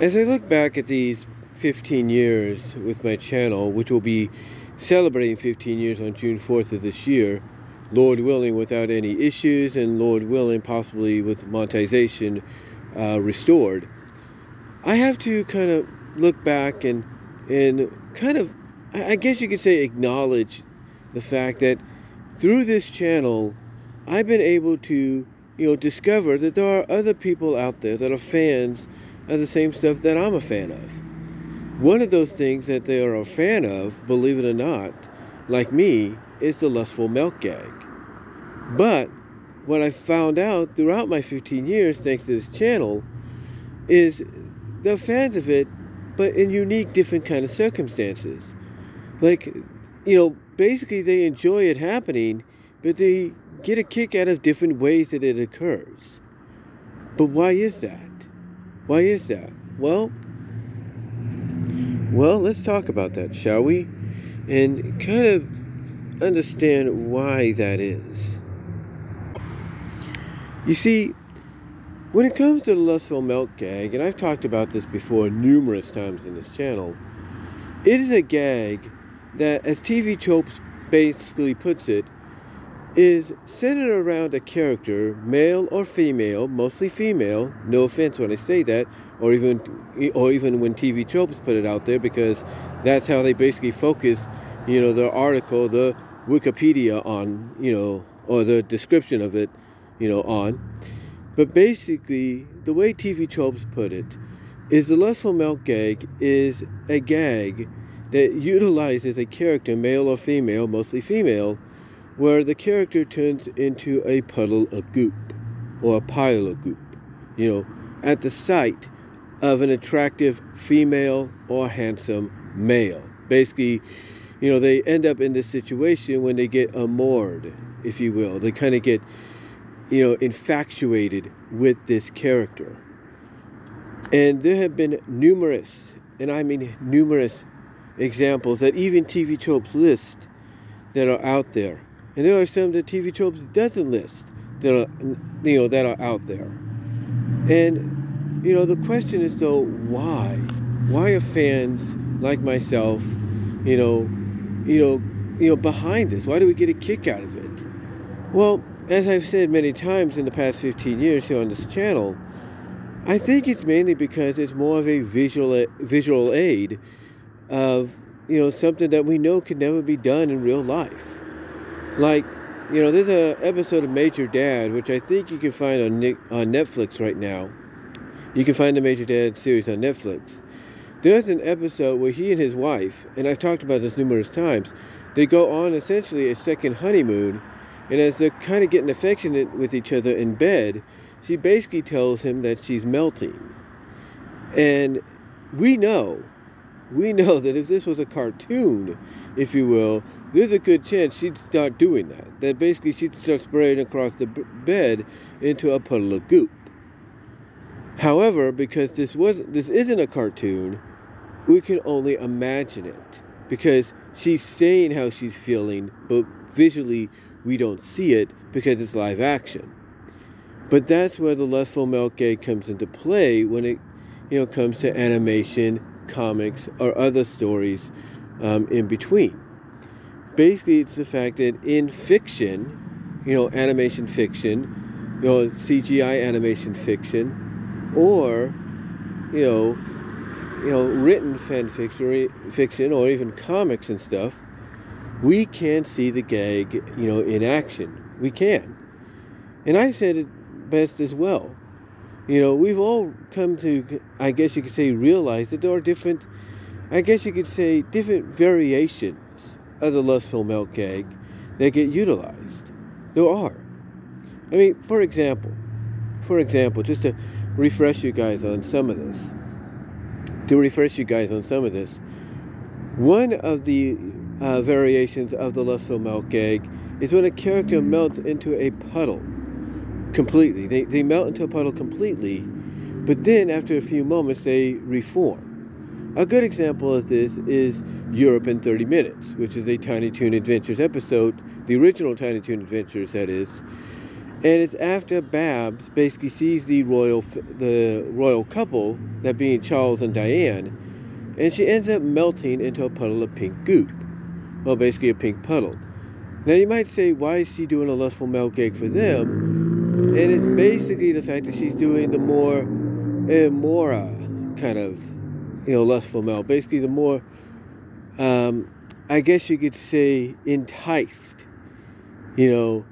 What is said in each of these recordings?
As I look back at these 15 years with my channel, which will be celebrating 15 years on June 4th of this year, Lord willing, without any issues, and Lord willing, possibly with monetization uh, restored, I have to kind of look back and and kind of, I guess you could say, acknowledge the fact that through this channel, I've been able to, you know, discover that there are other people out there that are fans of the same stuff that I'm a fan of. One of those things that they are a fan of, believe it or not, like me, is the lustful melt gag. But what I found out throughout my 15 years, thanks to this channel, is they're fans of it, but in unique, different kind of circumstances. Like, you know, basically they enjoy it happening, but they get a kick out of different ways that it occurs. But why is that? Why is that? Well, well, let's talk about that, shall we? And kind of understand why that is. You see, when it comes to the lustful melt gag, and I've talked about this before numerous times in this channel, it is a gag that, as TV Tropes basically puts it, is centered around a character, male or female, mostly female. No offense when I say that, or even or even when TV tropes put it out there, because that's how they basically focus, you know, the article, the Wikipedia on, you know, or the description of it, you know, on. But basically, the way TV tropes put it is the lustful melt gag is a gag that utilizes a character, male or female, mostly female where the character turns into a puddle of goop or a pile of goop, you know, at the sight of an attractive female or handsome male. Basically, you know, they end up in this situation when they get amored, if you will. They kind of get, you know, infatuated with this character. And there have been numerous, and I mean numerous, examples that even TV tropes list that are out there and there are some that TV tropes doesn't list that are you know that are out there. And you know the question is though why? Why are fans like myself, you know, you know, you know behind this? Why do we get a kick out of it? Well, as I've said many times in the past 15 years here on this channel, I think it's mainly because it's more of a visual visual aid of you know something that we know could never be done in real life. Like, you know, there's a episode of Major Dad, which I think you can find on Nick, on Netflix right now. You can find the Major Dad series on Netflix. There's an episode where he and his wife, and I've talked about this numerous times, they go on essentially a second honeymoon, and as they're kind of getting affectionate with each other in bed, she basically tells him that she's melting. And we know, we know that if this was a cartoon, if you will, there's a good chance she'd start doing that. That basically she'd start spraying across the bed into a puddle of goop. However, because this was this isn't a cartoon, we can only imagine it because she's saying how she's feeling, but visually we don't see it because it's live action. But that's where the lustful melt gag comes into play when it, you know, comes to animation, comics, or other stories um, in between basically it's the fact that in fiction, you know, animation fiction, you know, CGI animation fiction, or you know, you know, written fan fiction, fiction, or even comics and stuff, we can see the gag, you know, in action. We can, and I said it best as well. You know, we've all come to, I guess you could say, realize that there are different, I guess you could say, different variations the lustful melt gag that get utilized. There are. I mean, for example, for example, just to refresh you guys on some of this, to refresh you guys on some of this, one of the uh, variations of the lustful melt gag is when a character melts into a puddle completely. They, they melt into a puddle completely, but then after a few moments they reform. A good example of this is Europe in 30 Minutes, which is a Tiny Toon Adventures episode, the original Tiny Toon Adventures, that is. And it's after Babs basically sees the royal the royal couple that being Charles and Diane, and she ends up melting into a puddle of pink goop. Well, basically a pink puddle. Now you might say, why is she doing a lustful milk egg for them? And it's basically the fact that she's doing the more eh, imora kind of, you know, lustful melt. Basically, the more, um, I guess you could say, enticed, you know,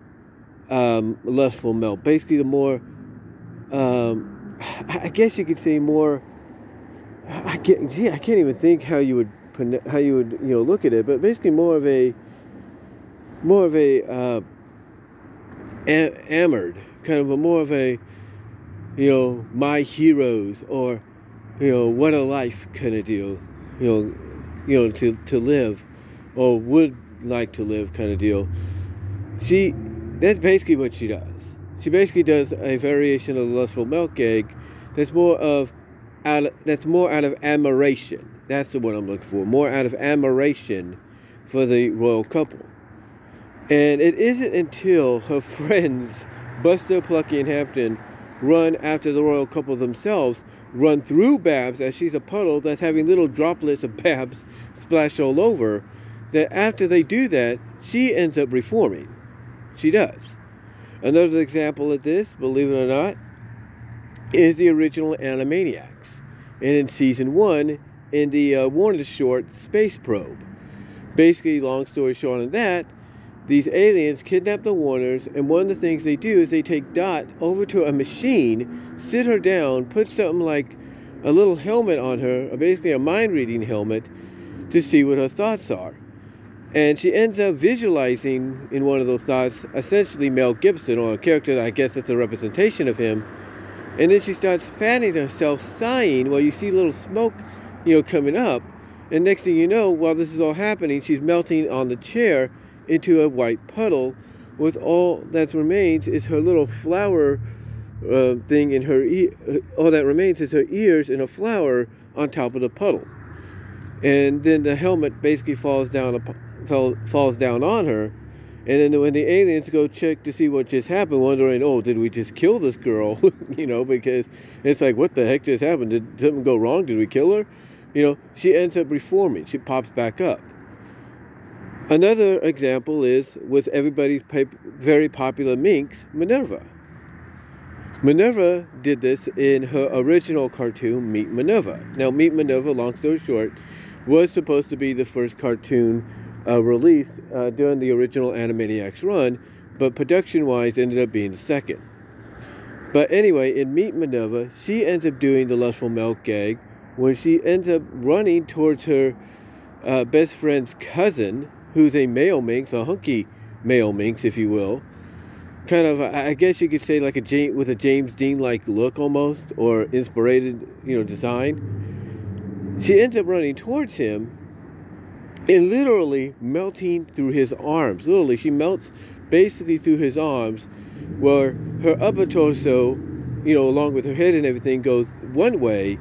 um, lustful melt. Basically, the more, um, I guess you could say more. I can't, I can't even think how you would how you would you know look at it, but basically more of a more of a uh, amored kind of a more of a you know my heroes or you know what a life kind of deal you know you know to to live or would like to live kind of deal she that's basically what she does she basically does a variation of the lustful milk egg that's more of out of, that's more out of admiration that's the one I'm looking for. More out of admiration for the royal couple. And it isn't until her friends, Buster, Plucky, and Hampton, run after the royal couple themselves, run through Babs as she's a puddle that's having little droplets of Babs splash all over, that after they do that, she ends up reforming. She does. Another example of this, believe it or not, is the original Animaniacs. And in season one, in the uh, Warner short Space Probe. Basically, long story short on that, these aliens kidnap the Warners, and one of the things they do is they take Dot over to a machine, sit her down, put something like a little helmet on her, basically a mind reading helmet, to see what her thoughts are. And she ends up visualizing in one of those thoughts essentially Mel Gibson, or a character that I guess it's a representation of him. And then she starts fanning herself, sighing, while you see little smoke you know, coming up. And next thing you know, while this is all happening, she's melting on the chair into a white puddle with all that remains is her little flower uh, thing in her ear. All that remains is her ears and a flower on top of the puddle. And then the helmet basically falls down, falls down on her. And then when the aliens go check to see what just happened, wondering, oh, did we just kill this girl? you know, because it's like, what the heck just happened? Did something go wrong? Did we kill her? You know, she ends up reforming. She pops back up. Another example is with everybody's very popular minx, Minerva. Minerva did this in her original cartoon, Meet Minerva. Now, Meet Minerva, long story short, was supposed to be the first cartoon uh, released uh, during the original Animaniacs run, but production wise ended up being the second. But anyway, in Meet Minerva, she ends up doing the lustful melt gag when she ends up running towards her uh, best friend's cousin, who's a male minx, a hunky male minx, if you will. Kind of, I guess you could say, like a James, with a James Dean-like look almost, or inspired, you know, design. She ends up running towards him, and literally melting through his arms. Literally, she melts basically through his arms, where her upper torso, you know, along with her head and everything, goes one way,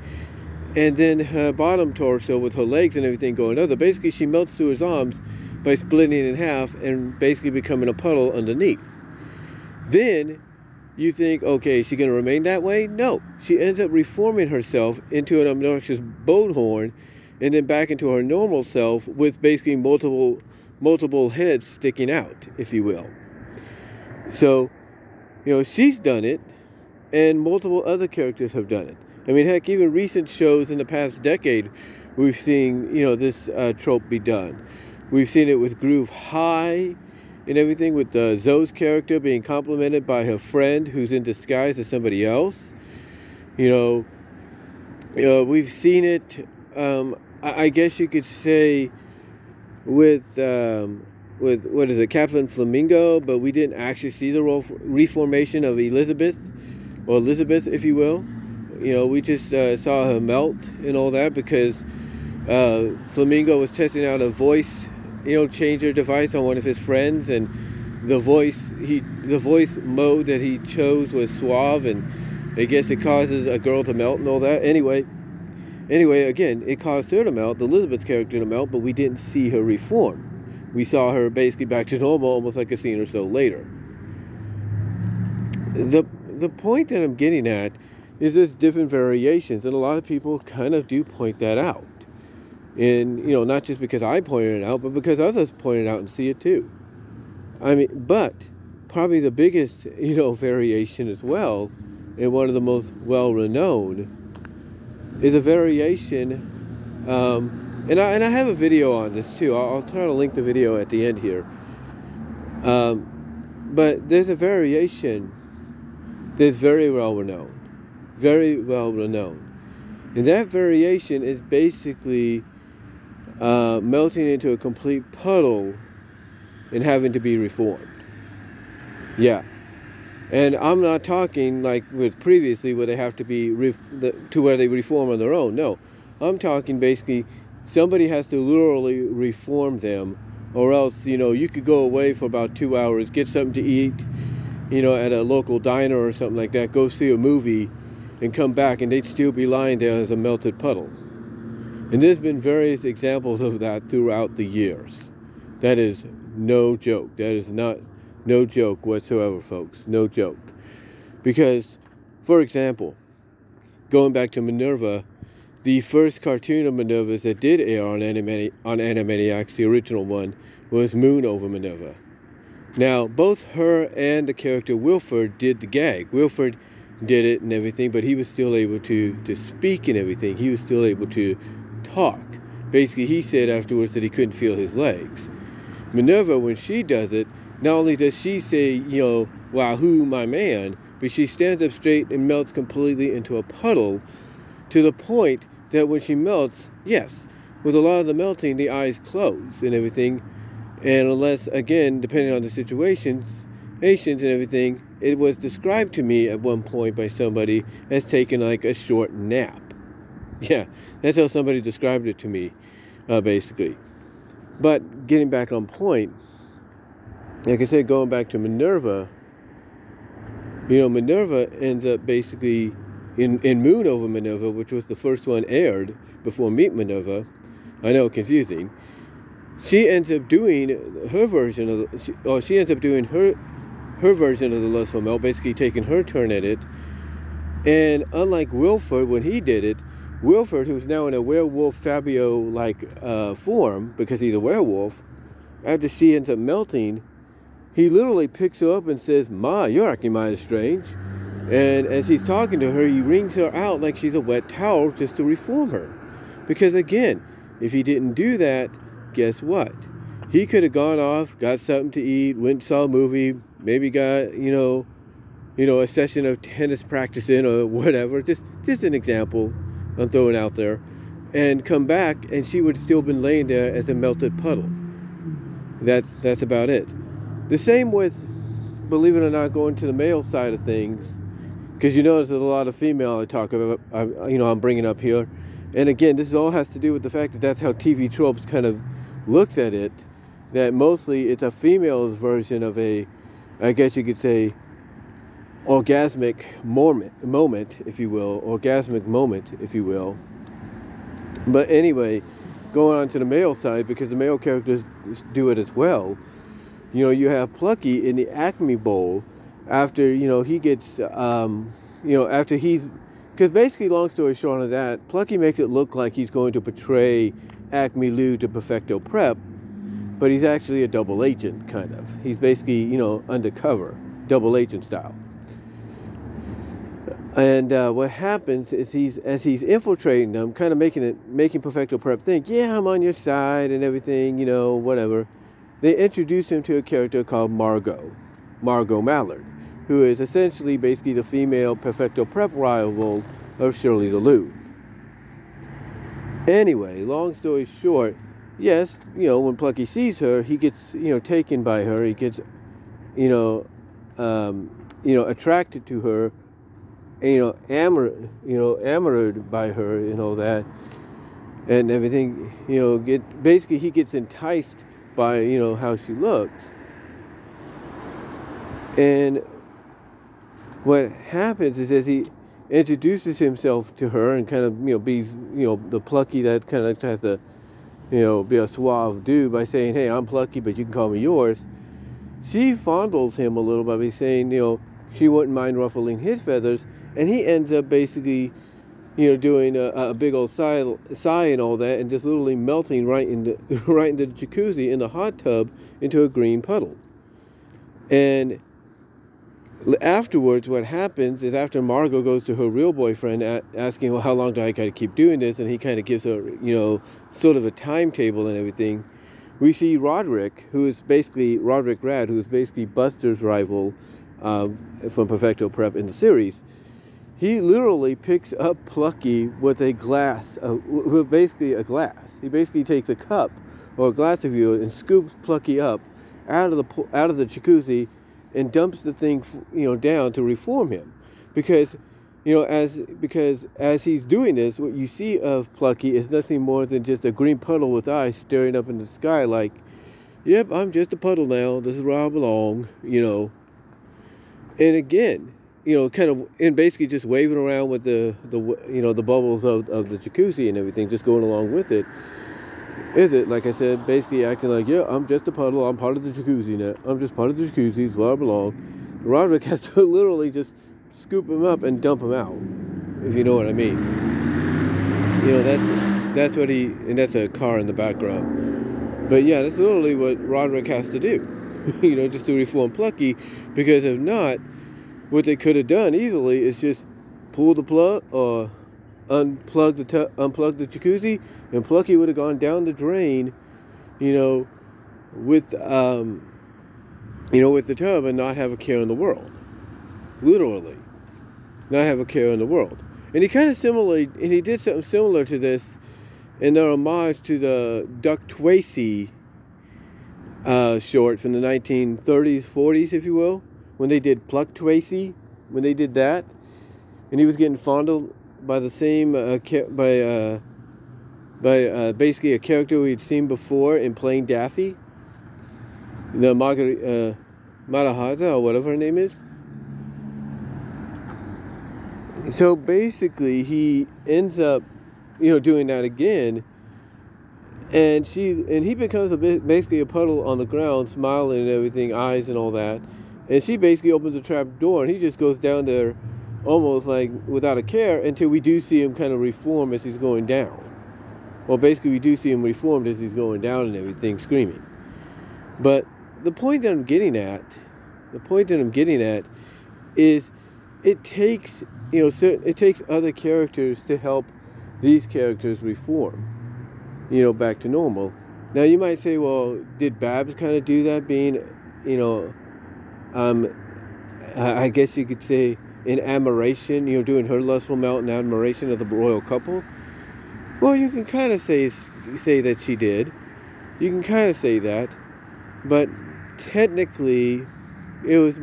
and then her bottom torso with her legs and everything going other. Basically, she melts through his arms by splitting it in half and basically becoming a puddle underneath. Then you think, okay, is she going to remain that way? No. She ends up reforming herself into an obnoxious boat horn and then back into her normal self with basically multiple multiple heads sticking out, if you will. So, you know, she's done it and multiple other characters have done it. I mean, heck, even recent shows in the past decade, we've seen, you know, this uh, trope be done. We've seen it with Groove High and everything, with uh, Zoe's character being complimented by her friend who's in disguise as somebody else. You know, you know we've seen it, um, I, I, guess you could say, with. Um, with what is it, Captain Flamingo, but we didn't actually see the reformation of Elizabeth, or Elizabeth, if you will. You know, we just uh, saw her melt and all that because uh, Flamingo was testing out a voice, you know, changer device on one of his friends, and the voice he the voice mode that he chose was suave, and I guess it causes a girl to melt and all that. Anyway, anyway, again, it caused her to melt, Elizabeth's character to melt, but we didn't see her reform. We saw her basically back to normal, almost like a scene or so later. The the point that I'm getting at is just different variations, and a lot of people kind of do point that out. And you know, not just because I pointed it out, but because others pointed out and see it too. I mean, but probably the biggest you know variation as well, and one of the most well renowned, is a variation. Um, and I and I have a video on this too. I'll, I'll try to link the video at the end here. Um, but there's a variation that's very well renowned, very well renowned, and that variation is basically uh, melting into a complete puddle and having to be reformed. Yeah. And I'm not talking like with previously where they have to be ref- the, to where they reform on their own. No, I'm talking basically somebody has to literally reform them, or else you know you could go away for about two hours, get something to eat, you know, at a local diner or something like that, go see a movie, and come back, and they'd still be lying there as a melted puddle. And there's been various examples of that throughout the years. That is no joke. That is not no joke whatsoever, folks. No joke. Because, for example, going back to Minerva, the first cartoon of Minerva's that did air on, Animani- on Animaniacs, the original one, was Moon over Minerva. Now, both her and the character Wilford did the gag. Wilford did it and everything, but he was still able to, to speak and everything. He was still able to talk. Basically, he said afterwards that he couldn't feel his legs. Minerva, when she does it, not only does she say, you know, wahoo, my man, but she stands up straight and melts completely into a puddle to the point that when she melts, yes, with a lot of the melting, the eyes close and everything. And unless, again, depending on the situations, Asians and everything, it was described to me at one point by somebody as taking like a short nap. Yeah, that's how somebody described it to me, uh, basically. But getting back on point, like I said, going back to Minerva, you know, Minerva ends up basically in, in Moon over Minerva, which was the first one aired before Meet Minerva. I know, confusing. She ends up doing her version of, the, or she ends up doing her her version of the Lustful Melt, basically taking her turn at it. And unlike Wilford, when he did it, Wilford, who's now in a werewolf Fabio like uh, form because he's a werewolf, after she ends up melting, he literally picks her up and says, Ma, you're acting mighty strange. And as he's talking to her, he wrings her out like she's a wet towel just to reform her. Because again, if he didn't do that, guess what? He could have gone off, got something to eat, went saw a movie, maybe got, you know, you know, a session of tennis practicing or whatever. Just just an example I'm throwing out there. And come back and she would still been laying there as a melted puddle. That's that's about it. The same with believe it or not, going to the male side of things because you notice there's a lot of female I talk about, I, you know, I'm bringing up here. And again, this all has to do with the fact that that's how TV tropes kind of looks at it. That mostly it's a female's version of a, I guess you could say, orgasmic moment, moment, if you will, orgasmic moment, if you will. But anyway, going on to the male side, because the male characters do it as well. You know, you have Plucky in the Acme Bowl, after you know he gets um, you know after he's because basically long story short of that plucky makes it look like he's going to portray acme lou to perfecto prep but he's actually a double agent kind of he's basically you know undercover double agent style and uh, what happens is he's as he's infiltrating them kind of making it making perfecto prep think yeah i'm on your side and everything you know whatever they introduce him to a character called margot margot mallard who is essentially basically the female perfecto prep rival of Shirley the Loon. Anyway, long story short, yes, you know, when Plucky sees her, he gets, you know, taken by her. He gets, you know, um, you know, attracted to her, you know, amor, you know, amored by her and all that, and everything. You know, get basically he gets enticed by you know how she looks, and what happens is as he introduces himself to her and kind of you know be you know the plucky that kind of has to you know be a suave dude by saying hey i'm plucky but you can call me yours she fondles him a little by saying you know she wouldn't mind ruffling his feathers and he ends up basically, you know, doing a, a big old sigh, sigh and all that, and just literally melting right into right into the jacuzzi in the hot tub into a green puddle. And afterwards, what happens is after Margot goes to her real boyfriend asking, well, how long do I got to keep doing this? And he kind of gives her, you know, sort of a timetable and everything. We see Roderick, who is basically Roderick Rad, who is basically Buster's rival uh, from Perfecto Prep in the series. He literally picks up Plucky with a glass, uh, with basically a glass. He basically takes a cup or a glass of you and scoops Plucky up out of the out of the jacuzzi and dumps the thing, you know, down to reform him, because, you know, as because as he's doing this, what you see of Plucky is nothing more than just a green puddle with eyes staring up in the sky, like, "Yep, I'm just a puddle now. This is where I belong," you know. And again, you know, kind of, and basically just waving around with the the you know the bubbles of of the jacuzzi and everything, just going along with it is it, like I said, basically acting like, yeah, I'm just a puddle, I'm part of the jacuzzi now. I'm just part of the jacuzzi, it's where I belong. Roderick has to literally just scoop him up and dump him out, if you know what I mean. You know, that's, that's what he, and that's a car in the background. But yeah, that's literally what Roderick has to do, you know, just to reform Plucky, because if not, what they could have done easily is just pull the plug or unplug the tu- unplug the jacuzzi, and Plucky would have gone down the drain, you know, with um, you know, with the tub and not have a care in the world, literally, not have a care in the world. And he kind of similarly, and he did something similar to this in their homage to the Duck Tracy uh, short from the 1930s, 40s, if you will, when they did Pluck Tracy, when they did that, and he was getting fondled by the same uh, by uh, by uh, basically a character we'd seen before in playing Daffy, the Margarita uh, Marahata or whatever her name is. So basically, he ends up, you know, doing that again, and she and he becomes a bit, basically a puddle on the ground, smiling and everything, eyes and all that, and she basically opens a trap door, and he just goes down there almost like without a care until we do see him kind of reform as he's going down. Well, basically, we do see him reformed as he's going down and everything, screaming. But the point that I'm getting at, the point that I'm getting at, is it takes you know certain, it takes other characters to help these characters reform, you know, back to normal. Now you might say, well, did Babs kind of do that? Being, you know, um, I guess you could say in admiration, you know, doing her lustful melt in admiration of the royal couple? Well, you can kind of say say that she did. You can kind of say that, but technically, it was.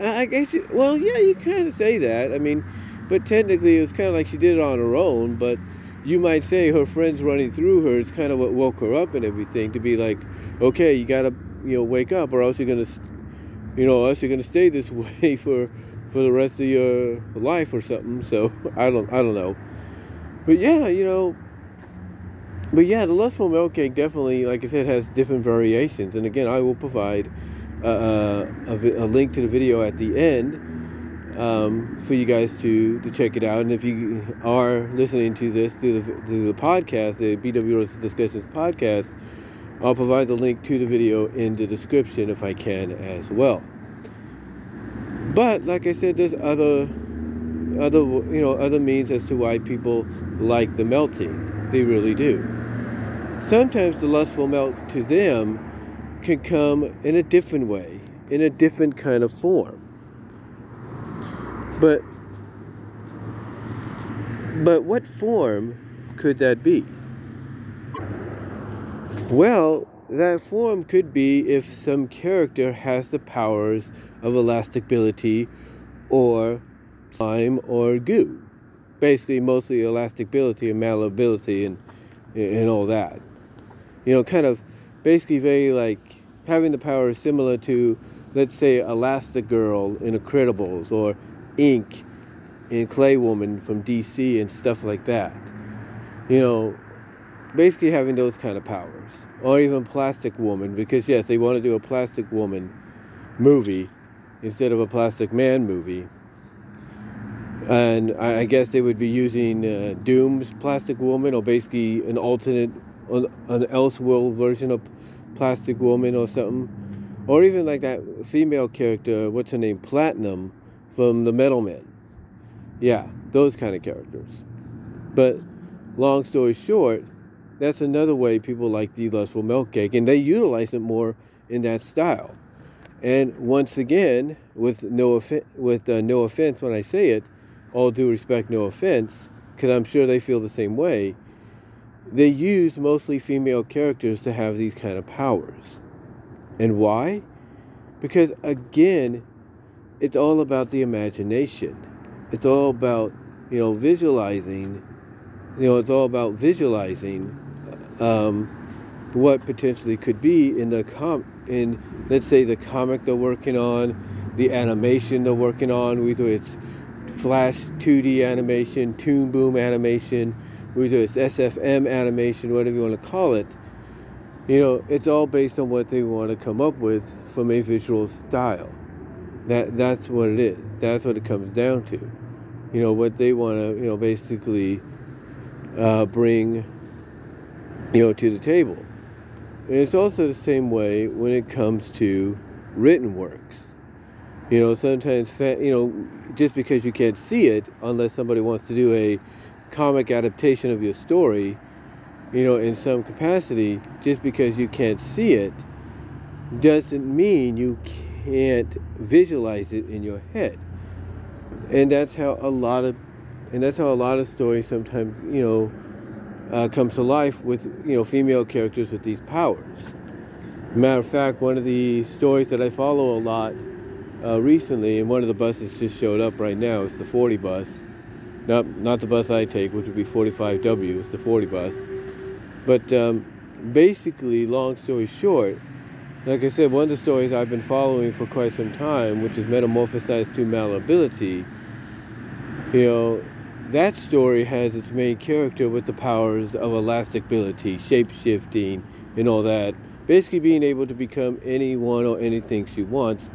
I guess. You, well, yeah, you kind of say that. I mean, but technically, it was kind of like she did it on her own. But you might say her friends running through her is kind of what woke her up and everything to be like, okay, you gotta, you know, wake up, or else you're gonna, you know, else you're gonna stay this way for for the rest of your life or something. So I don't I don't know. But yeah, you know. But yeah, the lustful milk cake definitely, like I said, has different variations. And again, I will provide uh, uh a, a, link to the video at the end um, for you guys to, to check it out. And if you are listening to this through the, through the podcast, the BWS Discussions podcast, I'll provide the link to the video in the description if I can as well. But like I said, there's other other you know other means as to why people like the melting. They really do. Sometimes the lustful melt to them can come in a different way, in a different kind of form. But but what form could that be? Well, that form could be if some character has the powers of elasticability or slime or goo. Basically, mostly elasticability and malleability and, and all that. You know, kind of basically very like having the power similar to, let's say, Elastigirl in Incredibles or Ink in Clay Woman from DC and stuff like that. You know, basically having those kind of powers. Or even Plastic Woman, because yes, they want to do a Plastic Woman movie instead of a Plastic Man movie. and I, I guess they would be using uh, Doom's Plastic Woman, or basically an alternate, an, an Elseworld version of Plastic Woman, or something, or even like that female character, what's her name, Platinum, from the Metal Men. Yeah, those kind of characters. But long story short, that's another way people like the lustful milk cake, and they utilize it more in that style. And once again, with no offi- with uh, no offense when I say it, all due respect, no offense, because I'm sure they feel the same way. They use mostly female characters to have these kind of powers. And why? Because again, it's all about the imagination. It's all about, you know, visualizing. You know, it's all about visualizing um, what potentially could be in the com in let's say the comic they're working on, the animation they're working on, whether it's Flash 2D animation, Toon Boom animation, whether it's SFM animation, whatever you want to call it. You know, it's all based on what they want to come up with from a visual style. That that's what it is. That's what it comes down to. You know what they want to you know basically uh, bring you know to the table. And it's also the same way when it comes to written works. You know, sometimes, fa- you know, just because you can't see it, unless somebody wants to do a comic adaptation of your story, you know, in some capacity, just because you can't see it, doesn't mean you can't visualize it in your head. And that's how a lot of, and that's how a lot of stories sometimes, you know, uh, comes to life with you know female characters with these powers. Matter of fact, one of the stories that I follow a lot uh, recently, and one of the buses just showed up right now. It's the 40 bus, not not the bus I take, which would be 45W. It's the 40 bus. But um, basically, long story short, like I said, one of the stories I've been following for quite some time, which is Metamorphosized to Malleability. You know, that story has its main character with the powers of elasticity, shape shifting, and all that. Basically, being able to become anyone or anything she wants,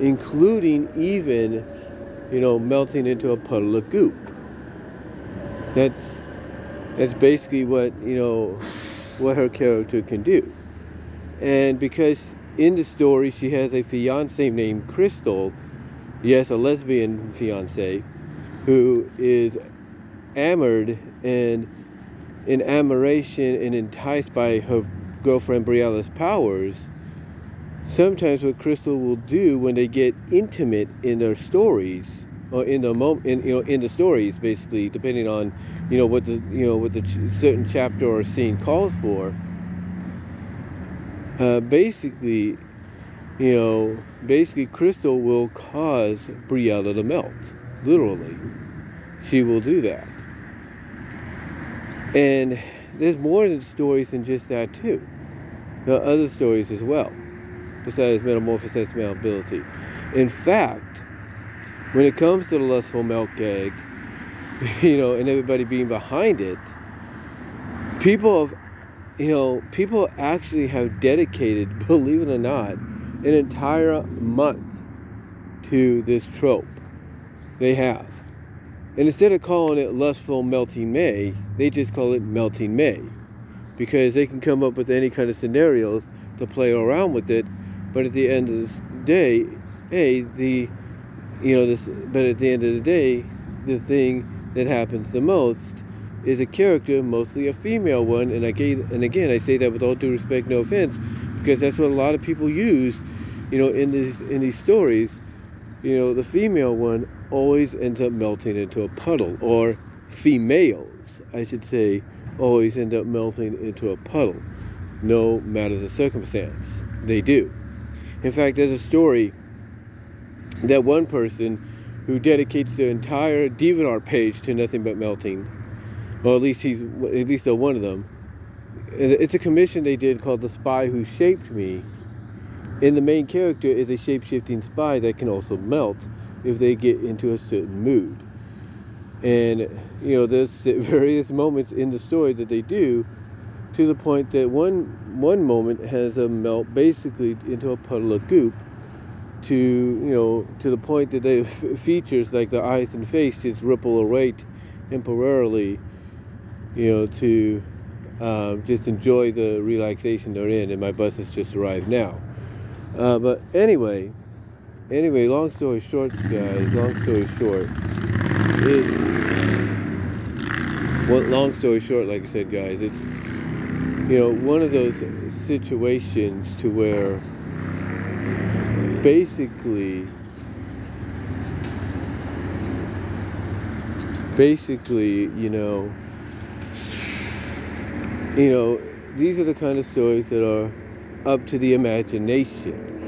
including even, you know, melting into a puddle of goop. That's that's basically what you know what her character can do. And because in the story she has a fiance named Crystal, yes, a lesbian fiance who is amored and in admiration and enticed by her girlfriend Briella's powers, sometimes what Crystal will do when they get intimate in their stories or in the moment, in, you know, in the stories, basically, depending on, you know, what the, you know, what the ch- certain chapter or scene calls for. Uh, basically, you know, basically, Crystal will cause Briella to melt, literally. She will do that. And there's more than stories than just that too. There are other stories as well, besides metamorphosis malleability. In fact, when it comes to the lustful melt gag, you know, and everybody being behind it, people have, you know, people actually have dedicated, believe it or not, an entire month to this trope. They have. And instead of calling it Lustful Melting May, they just call it Melting May. Because they can come up with any kind of scenarios to play around with it, but at the end of the day, hey, the you know this but at the end of the day, the thing that happens the most is a character, mostly a female one, and I gave, and again I say that with all due respect, no offense, because that's what a lot of people use, you know, in these in these stories. You know, the female one always ends up melting into a puddle, or females, I should say, always end up melting into a puddle, no matter the circumstance. They do. In fact, there's a story that one person who dedicates their entire DeviantArt page to nothing but melting, or at least he's at least a one of them. It's a commission they did called "The Spy Who Shaped Me." And the main character is a shape-shifting spy that can also melt if they get into a certain mood. And you know, there's various moments in the story that they do to the point that one one moment has a melt basically into a puddle of goop to you know to the point that they f- features like the eyes and face just ripple away temporarily you know to um, just enjoy the relaxation they're in and my bus has just arrived now uh, but anyway anyway long story short guys long story short well, long story short like I said guys it's you know one of those situations to where basically basically you know you know these are the kind of stories that are up to the imagination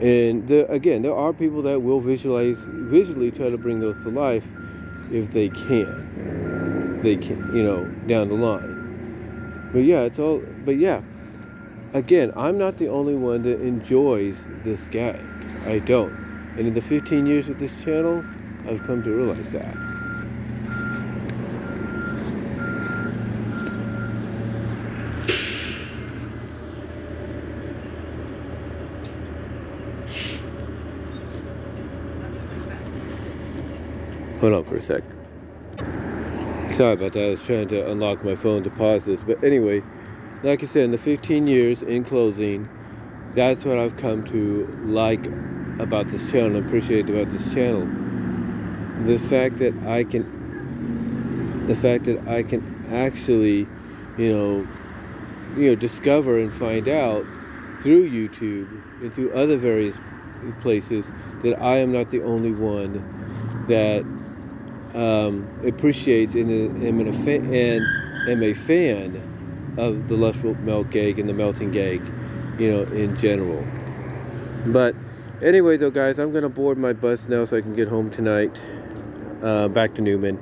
and again there are people that will visualize visually try to bring those to life if they can they can you know down the line but yeah it's all but yeah again, I'm not the only one that enjoys this gag. I don't. And in the 15 years with this channel, I've come to realize that. Hold on for a sec. Sorry about that. I was trying to unlock my phone to pause this. But anyway, like I said, in the 15 years in closing, that's what I've come to like about this channel and appreciate about this channel. The fact that I can, the fact that I can actually, you know, you know, discover and find out through YouTube and through other various places that I am not the only one that um, appreciates and, and, and am a fan of the lustful melt gag and the melting gag, you know, in general. But anyway, though, guys, I'm going to board my bus now so I can get home tonight, uh, back to Newman.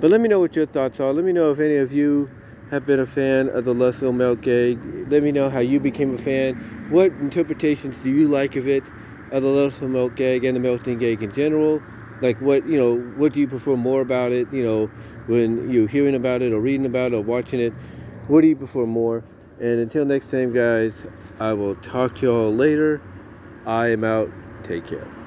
But let me know what your thoughts are. Let me know if any of you have been a fan of the Lustful Melt Gag. Let me know how you became a fan. What interpretations do you like of it, of the Lustful Melt Gag and the Melting Gag in general? Like what you know, what do you prefer more about it? You know, when you're hearing about it or reading about it or watching it. What do you prefer more? And until next time, guys, I will talk to y'all later. I am out. Take care.